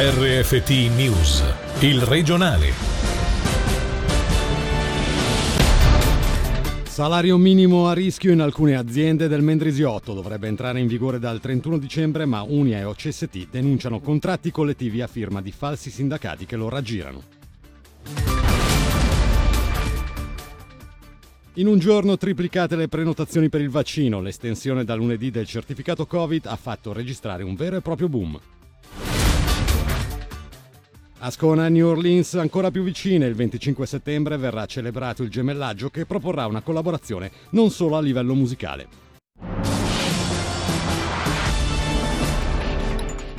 RFT News, il regionale. Salario minimo a rischio in alcune aziende del Mendrisiotto dovrebbe entrare in vigore dal 31 dicembre, ma Unia e OCST denunciano contratti collettivi a firma di falsi sindacati che lo raggirano. In un giorno triplicate le prenotazioni per il vaccino, l'estensione da lunedì del certificato Covid ha fatto registrare un vero e proprio boom. Ascona e New Orleans ancora più vicine, il 25 settembre verrà celebrato il gemellaggio che proporrà una collaborazione non solo a livello musicale.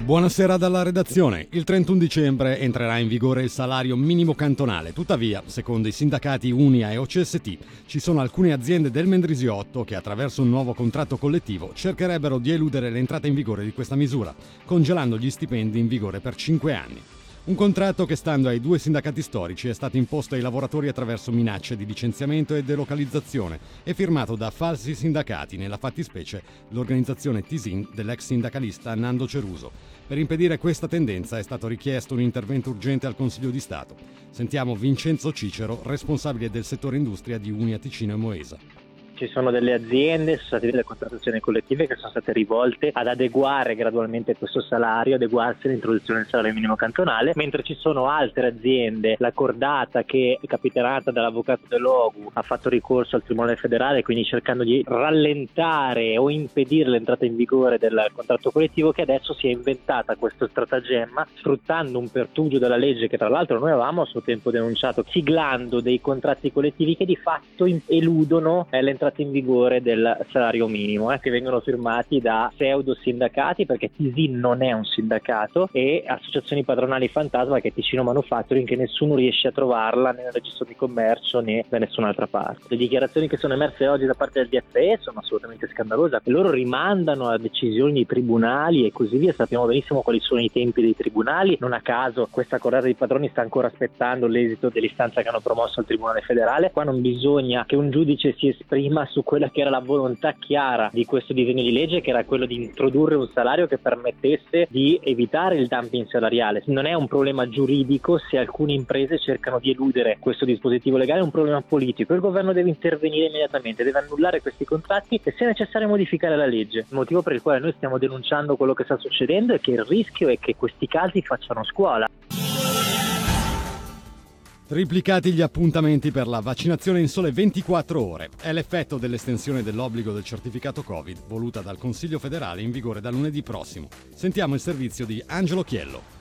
Buonasera dalla redazione. Il 31 dicembre entrerà in vigore il salario minimo cantonale. Tuttavia, secondo i sindacati Unia e OCST, ci sono alcune aziende del Mendrisiotto che attraverso un nuovo contratto collettivo cercherebbero di eludere l'entrata in vigore di questa misura, congelando gli stipendi in vigore per 5 anni. Un contratto che, stando ai due sindacati storici, è stato imposto ai lavoratori attraverso minacce di licenziamento e delocalizzazione e firmato da falsi sindacati, nella fattispecie l'organizzazione Tisin dell'ex sindacalista Nando Ceruso. Per impedire questa tendenza è stato richiesto un intervento urgente al Consiglio di Stato. Sentiamo Vincenzo Cicero, responsabile del settore industria di Unia Ticino e Moesa ci sono delle aziende, sono state delle contrattazioni collettive che sono state rivolte ad adeguare gradualmente questo salario, adeguarsi all'introduzione del salario minimo cantonale, mentre ci sono altre aziende, la cordata che è capitanata dall'avvocato dell'OGU ha fatto ricorso al Tribunale federale, quindi cercando di rallentare o impedire l'entrata in vigore del contratto collettivo, che adesso si è inventata questo stratagemma sfruttando un pertugio della legge che tra l'altro noi avevamo a suo tempo denunciato, siglando dei contratti collettivi che di fatto eludono eh, l'entrata entrata in vigore del salario minimo, eh, che vengono firmati da pseudo sindacati, perché TISIN non è un sindacato, e associazioni padronali fantasma che è Ticino Manufacturing, che nessuno riesce a trovarla né nel registro di commercio né da nessun'altra parte. Le dichiarazioni che sono emerse oggi da parte del DFE sono assolutamente scandalose, loro rimandano a decisioni di tribunali e così via, sappiamo benissimo quali sono i tempi dei tribunali, non a caso questa corretta dei padroni sta ancora aspettando l'esito dell'istanza che hanno promosso al Tribunale federale, qua non bisogna che un giudice si esprima ma su quella che era la volontà chiara di questo disegno di legge, che era quello di introdurre un salario che permettesse di evitare il dumping salariale. Non è un problema giuridico se alcune imprese cercano di eludere questo dispositivo legale, è un problema politico. Il governo deve intervenire immediatamente, deve annullare questi contratti e se necessario modificare la legge. Il motivo per il quale noi stiamo denunciando quello che sta succedendo è che il rischio è che questi casi facciano scuola. Triplicati gli appuntamenti per la vaccinazione in sole 24 ore. È l'effetto dell'estensione dell'obbligo del certificato Covid voluta dal Consiglio federale in vigore da lunedì prossimo. Sentiamo il servizio di Angelo Chiello.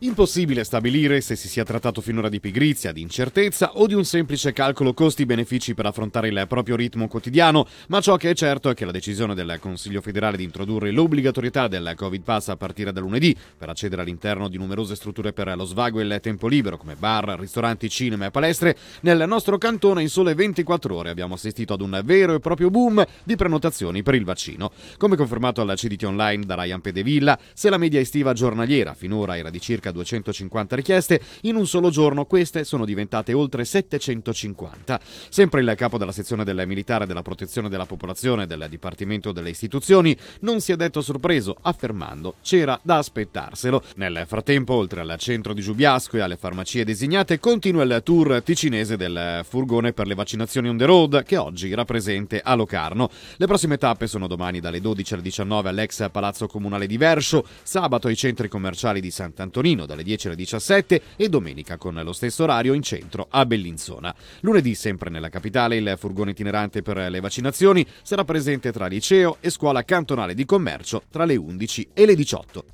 Impossibile stabilire se si sia trattato finora di pigrizia, di incertezza o di un semplice calcolo costi-benefici per affrontare il proprio ritmo quotidiano, ma ciò che è certo è che la decisione del Consiglio federale di introdurre l'obbligatorietà del Covid Pass a partire da lunedì per accedere all'interno di numerose strutture per lo svago e il tempo libero come bar, ristoranti, cinema e palestre, nel nostro cantone in sole 24 ore abbiamo assistito ad un vero e proprio boom di prenotazioni per il vaccino. Come confermato alla CDT Online da Ryan Pedevilla, se la media estiva giornaliera finora era di circa circa 250 richieste, in un solo giorno queste sono diventate oltre 750. Sempre il capo della sezione del militare della protezione della popolazione del Dipartimento delle Istituzioni non si è detto sorpreso, affermando c'era da aspettarselo. Nel frattempo, oltre al centro di Giubiasco e alle farmacie designate, continua il tour ticinese del furgone per le vaccinazioni on the road che oggi era presente a Locarno. Le prossime tappe sono domani dalle 12 alle 19 all'ex Palazzo Comunale di Verscio, sabato ai centri commerciali di Sant'Antonino, Torino dalle 10 alle 17 e domenica con lo stesso orario in centro a Bellinzona. Lunedì, sempre nella capitale, il furgone itinerante per le vaccinazioni sarà presente tra liceo e scuola cantonale di commercio tra le 11 e le 18.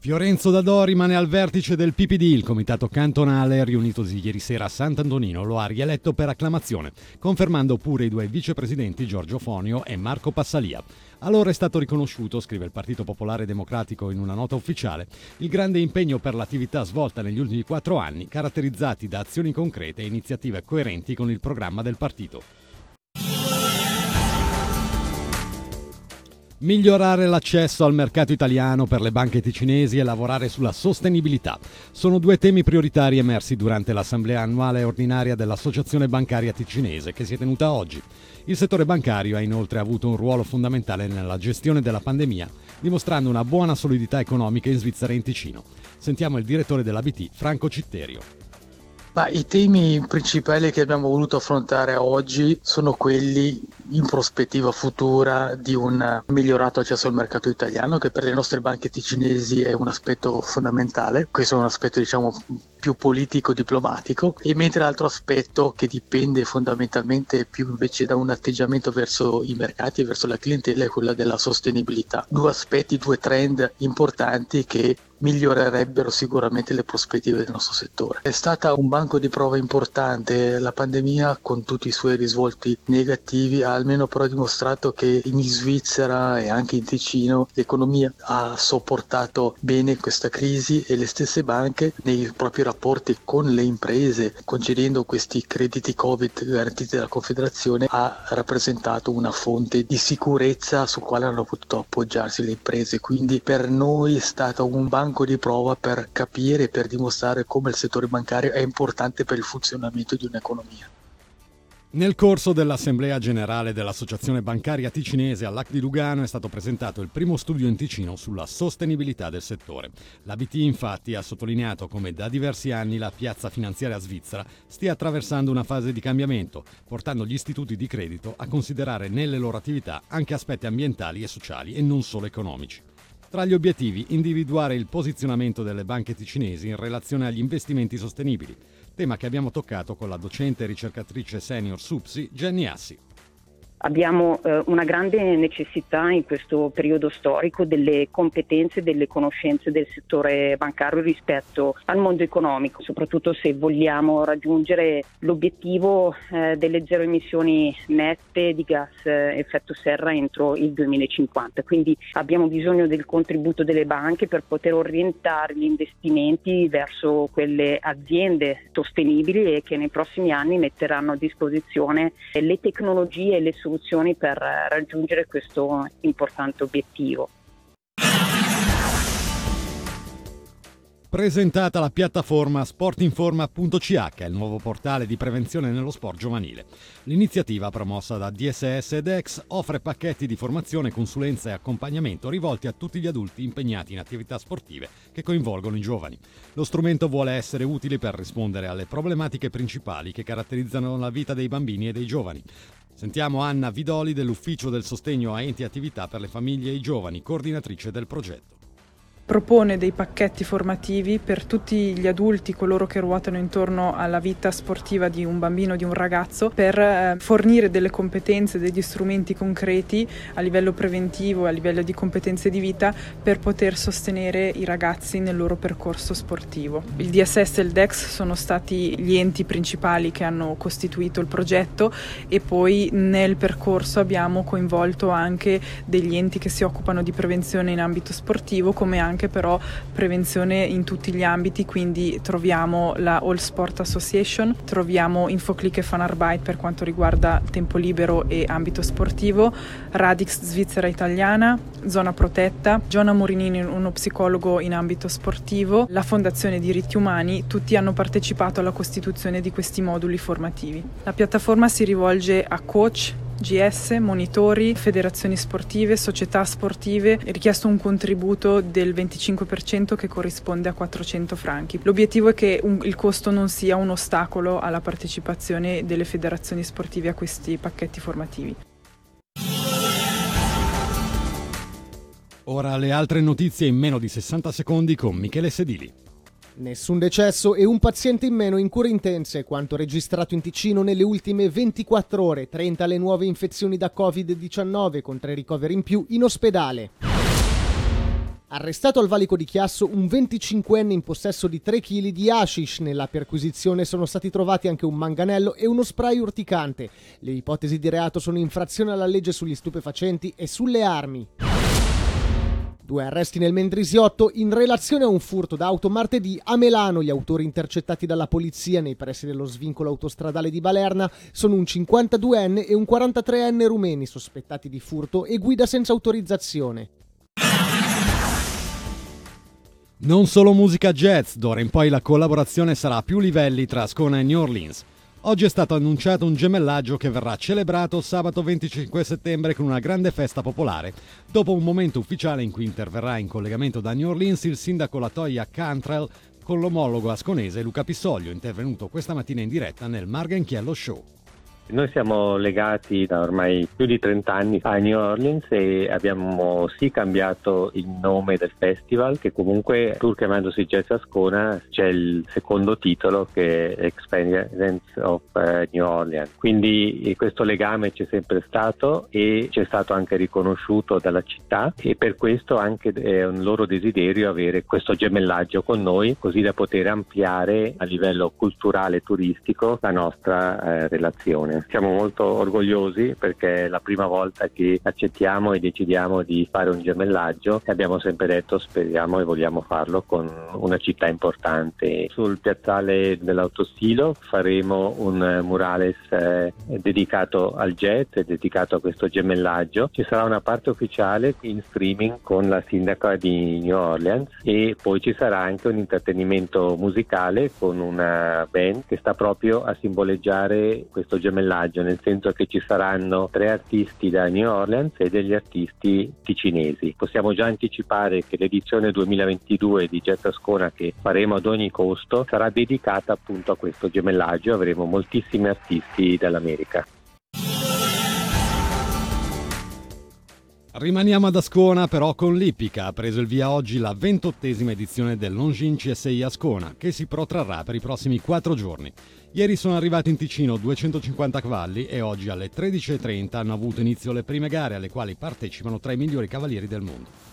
Fiorenzo Dadò rimane al vertice del PPD, il comitato cantonale riunitosi ieri sera a Sant'Antonino lo ha rieletto per acclamazione, confermando pure i due vicepresidenti Giorgio Fonio e Marco Passalia. Allora è stato riconosciuto, scrive il Partito Popolare Democratico in una nota ufficiale, il grande impegno per l'attività svolta negli ultimi quattro anni, caratterizzati da azioni concrete e iniziative coerenti con il programma del partito. Migliorare l'accesso al mercato italiano per le banche ticinesi e lavorare sulla sostenibilità sono due temi prioritari emersi durante l'assemblea annuale ordinaria dell'Associazione Bancaria Ticinese che si è tenuta oggi. Il settore bancario ha inoltre avuto un ruolo fondamentale nella gestione della pandemia, dimostrando una buona solidità economica in Svizzera e in Ticino. Sentiamo il direttore dell'ABT, Franco Citterio. Ma I temi principali che abbiamo voluto affrontare oggi sono quelli in prospettiva futura di un migliorato accesso al mercato italiano che per le nostre banche ticinesi è un aspetto fondamentale, questo è un aspetto diciamo più politico-diplomatico e mentre l'altro aspetto che dipende fondamentalmente più invece da un atteggiamento verso i mercati e verso la clientela è quella della sostenibilità. Due aspetti, due trend importanti che migliorerebbero sicuramente le prospettive del nostro settore. È stata un banco di prova importante, la pandemia con tutti i suoi risvolti negativi ha almeno però dimostrato che in Svizzera e anche in Ticino l'economia ha sopportato bene questa crisi e le stesse banche nei propri rapporti con le imprese, concedendo questi crediti Covid garantiti dalla Confederazione, ha rappresentato una fonte di sicurezza su quale hanno potuto appoggiarsi le imprese. Quindi per noi è stato un banco di prova per capire per dimostrare come il settore bancario è importante per il funzionamento di un'economia. Nel corso dell'Assemblea Generale dell'Associazione Bancaria Ticinese all'AC di Lugano è stato presentato il primo studio in Ticino sulla sostenibilità del settore. L'ABT infatti ha sottolineato come da diversi anni la piazza finanziaria svizzera stia attraversando una fase di cambiamento, portando gli istituti di credito a considerare nelle loro attività anche aspetti ambientali e sociali e non solo economici. Tra gli obiettivi, individuare il posizionamento delle banche ticinesi in relazione agli investimenti sostenibili, tema che abbiamo toccato con la docente e ricercatrice senior SUPSI Jenny Assi. Abbiamo eh, una grande necessità in questo periodo storico delle competenze e delle conoscenze del settore bancario rispetto al mondo economico, soprattutto se vogliamo raggiungere l'obiettivo eh, delle zero emissioni nette di gas eh, effetto serra entro il 2050. Quindi abbiamo bisogno del contributo delle banche per poter orientare gli investimenti verso quelle aziende sostenibili e che nei prossimi anni metteranno a disposizione le tecnologie e le soluzioni soluzioni per raggiungere questo importante obiettivo. Presentata la piattaforma sportinforma.ch, il nuovo portale di prevenzione nello sport giovanile. L'iniziativa promossa da DSS ed EX offre pacchetti di formazione, consulenza e accompagnamento rivolti a tutti gli adulti impegnati in attività sportive che coinvolgono i giovani. Lo strumento vuole essere utile per rispondere alle problematiche principali che caratterizzano la vita dei bambini e dei giovani. Sentiamo Anna Vidoli dell'Ufficio del Sostegno a Enti e Attività per le Famiglie e i Giovani, coordinatrice del progetto propone dei pacchetti formativi per tutti gli adulti, coloro che ruotano intorno alla vita sportiva di un bambino o di un ragazzo, per eh, fornire delle competenze, degli strumenti concreti a livello preventivo a livello di competenze di vita per poter sostenere i ragazzi nel loro percorso sportivo. Il DSS e il DEX sono stati gli enti principali che hanno costituito il progetto e poi nel percorso abbiamo coinvolto anche degli enti che si occupano di prevenzione in ambito sportivo come anche anche però prevenzione in tutti gli ambiti, quindi troviamo la All Sport Association, troviamo Infoclick e Fanarbite per quanto riguarda tempo libero e ambito sportivo, Radix Svizzera Italiana, Zona Protetta, Giona Morinini, uno psicologo in ambito sportivo, la Fondazione Diritti Umani, tutti hanno partecipato alla costituzione di questi moduli formativi. La piattaforma si rivolge a coach, GS, monitori, federazioni sportive, società sportive, è richiesto un contributo del 25% che corrisponde a 400 franchi. L'obiettivo è che un, il costo non sia un ostacolo alla partecipazione delle federazioni sportive a questi pacchetti formativi. Ora le altre notizie in meno di 60 secondi con Michele Sedili. Nessun decesso e un paziente in meno in cure intense, quanto registrato in Ticino nelle ultime 24 ore, 30 le nuove infezioni da Covid-19 con tre ricoveri in più in ospedale. Arrestato al valico di Chiasso un 25enne in possesso di 3 kg di hashish. Nella perquisizione sono stati trovati anche un manganello e uno spray urticante. Le ipotesi di reato sono infrazione alla legge sugli stupefacenti e sulle armi. Due arresti nel Mendrisiotto in relazione a un furto d'auto martedì a Melano. Gli autori intercettati dalla polizia nei pressi dello svincolo autostradale di Balerna sono un 52enne e un 43enne rumeni sospettati di furto e guida senza autorizzazione. Non solo musica jazz, d'ora in poi la collaborazione sarà a più livelli tra Ascona e New Orleans. Oggi è stato annunciato un gemellaggio che verrà celebrato sabato 25 settembre con una grande festa popolare, dopo un momento ufficiale in cui interverrà in collegamento da New Orleans il sindaco Latoya Cantrell con l'omologo asconese Luca Pissoglio, intervenuto questa mattina in diretta nel Margenchiello Show. Noi siamo legati da ormai più di 30 anni a New Orleans e abbiamo sì cambiato il nome del festival, che comunque pur chiamandosi Jazz Ascona c'è il secondo titolo che è Experience of eh, New Orleans. Quindi eh, questo legame c'è sempre stato e c'è stato anche riconosciuto dalla città e per questo anche è un loro desiderio avere questo gemellaggio con noi così da poter ampliare a livello culturale e turistico la nostra eh, relazione. Siamo molto orgogliosi perché è la prima volta che accettiamo e decidiamo di fare un gemellaggio e abbiamo sempre detto speriamo e vogliamo farlo con una città importante. Sul piazzale dell'autostilo faremo un murales eh, dedicato al e dedicato a questo gemellaggio. Ci sarà una parte ufficiale in streaming con la sindaca di New Orleans e poi ci sarà anche un intrattenimento musicale con una band che sta proprio a simboleggiare questo gemellaggio gemellaggio, nel senso che ci saranno tre artisti da New Orleans e degli artisti ticinesi. Possiamo già anticipare che l'edizione 2022 di Jazz Ascona che faremo ad ogni costo sarà dedicata appunto a questo gemellaggio, avremo moltissimi artisti dall'America. Rimaniamo ad Ascona però con l'Ippica, ha preso il via oggi la ventottesima edizione del Longin CSI Ascona, che si protrarrà per i prossimi quattro giorni. Ieri sono arrivati in Ticino 250 cavalli e oggi alle 13.30 hanno avuto inizio le prime gare alle quali partecipano tra i migliori cavalieri del mondo.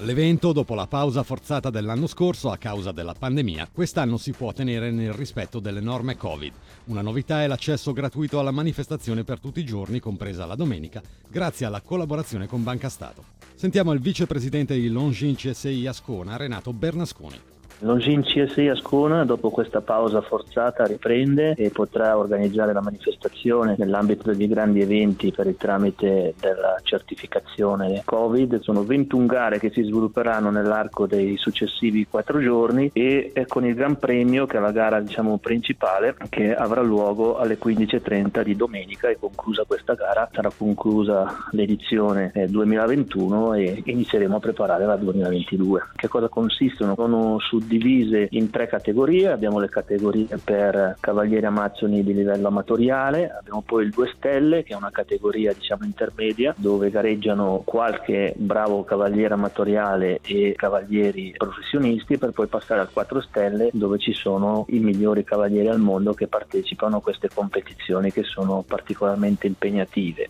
L'evento, dopo la pausa forzata dell'anno scorso a causa della pandemia, quest'anno si può tenere nel rispetto delle norme Covid. Una novità è l'accesso gratuito alla manifestazione per tutti i giorni, compresa la domenica, grazie alla collaborazione con Banca Stato. Sentiamo il vicepresidente di Longin CSI Ascona, Renato Bernasconi. Longin CSI Ascona dopo questa pausa forzata riprende e potrà organizzare la manifestazione nell'ambito degli grandi eventi per il tramite della certificazione Covid. Sono 21 gare che si svilupperanno nell'arco dei successivi quattro giorni e con il Gran Premio che è la gara diciamo, principale che avrà luogo alle 15.30 di domenica e conclusa questa gara sarà conclusa l'edizione 2021 e inizieremo a preparare la 2022. Che cosa consistono? Sono su suddivise in tre categorie, abbiamo le categorie per cavalieri amazzoni di livello amatoriale, abbiamo poi il 2 stelle che è una categoria diciamo intermedia dove gareggiano qualche bravo cavaliere amatoriale e cavalieri professionisti per poi passare al 4 stelle dove ci sono i migliori cavalieri al mondo che partecipano a queste competizioni che sono particolarmente impegnative.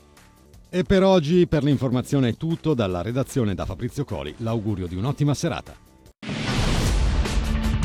E per oggi, per l'informazione è tutto, dalla redazione da Fabrizio Coli, l'augurio di un'ottima serata